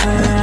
time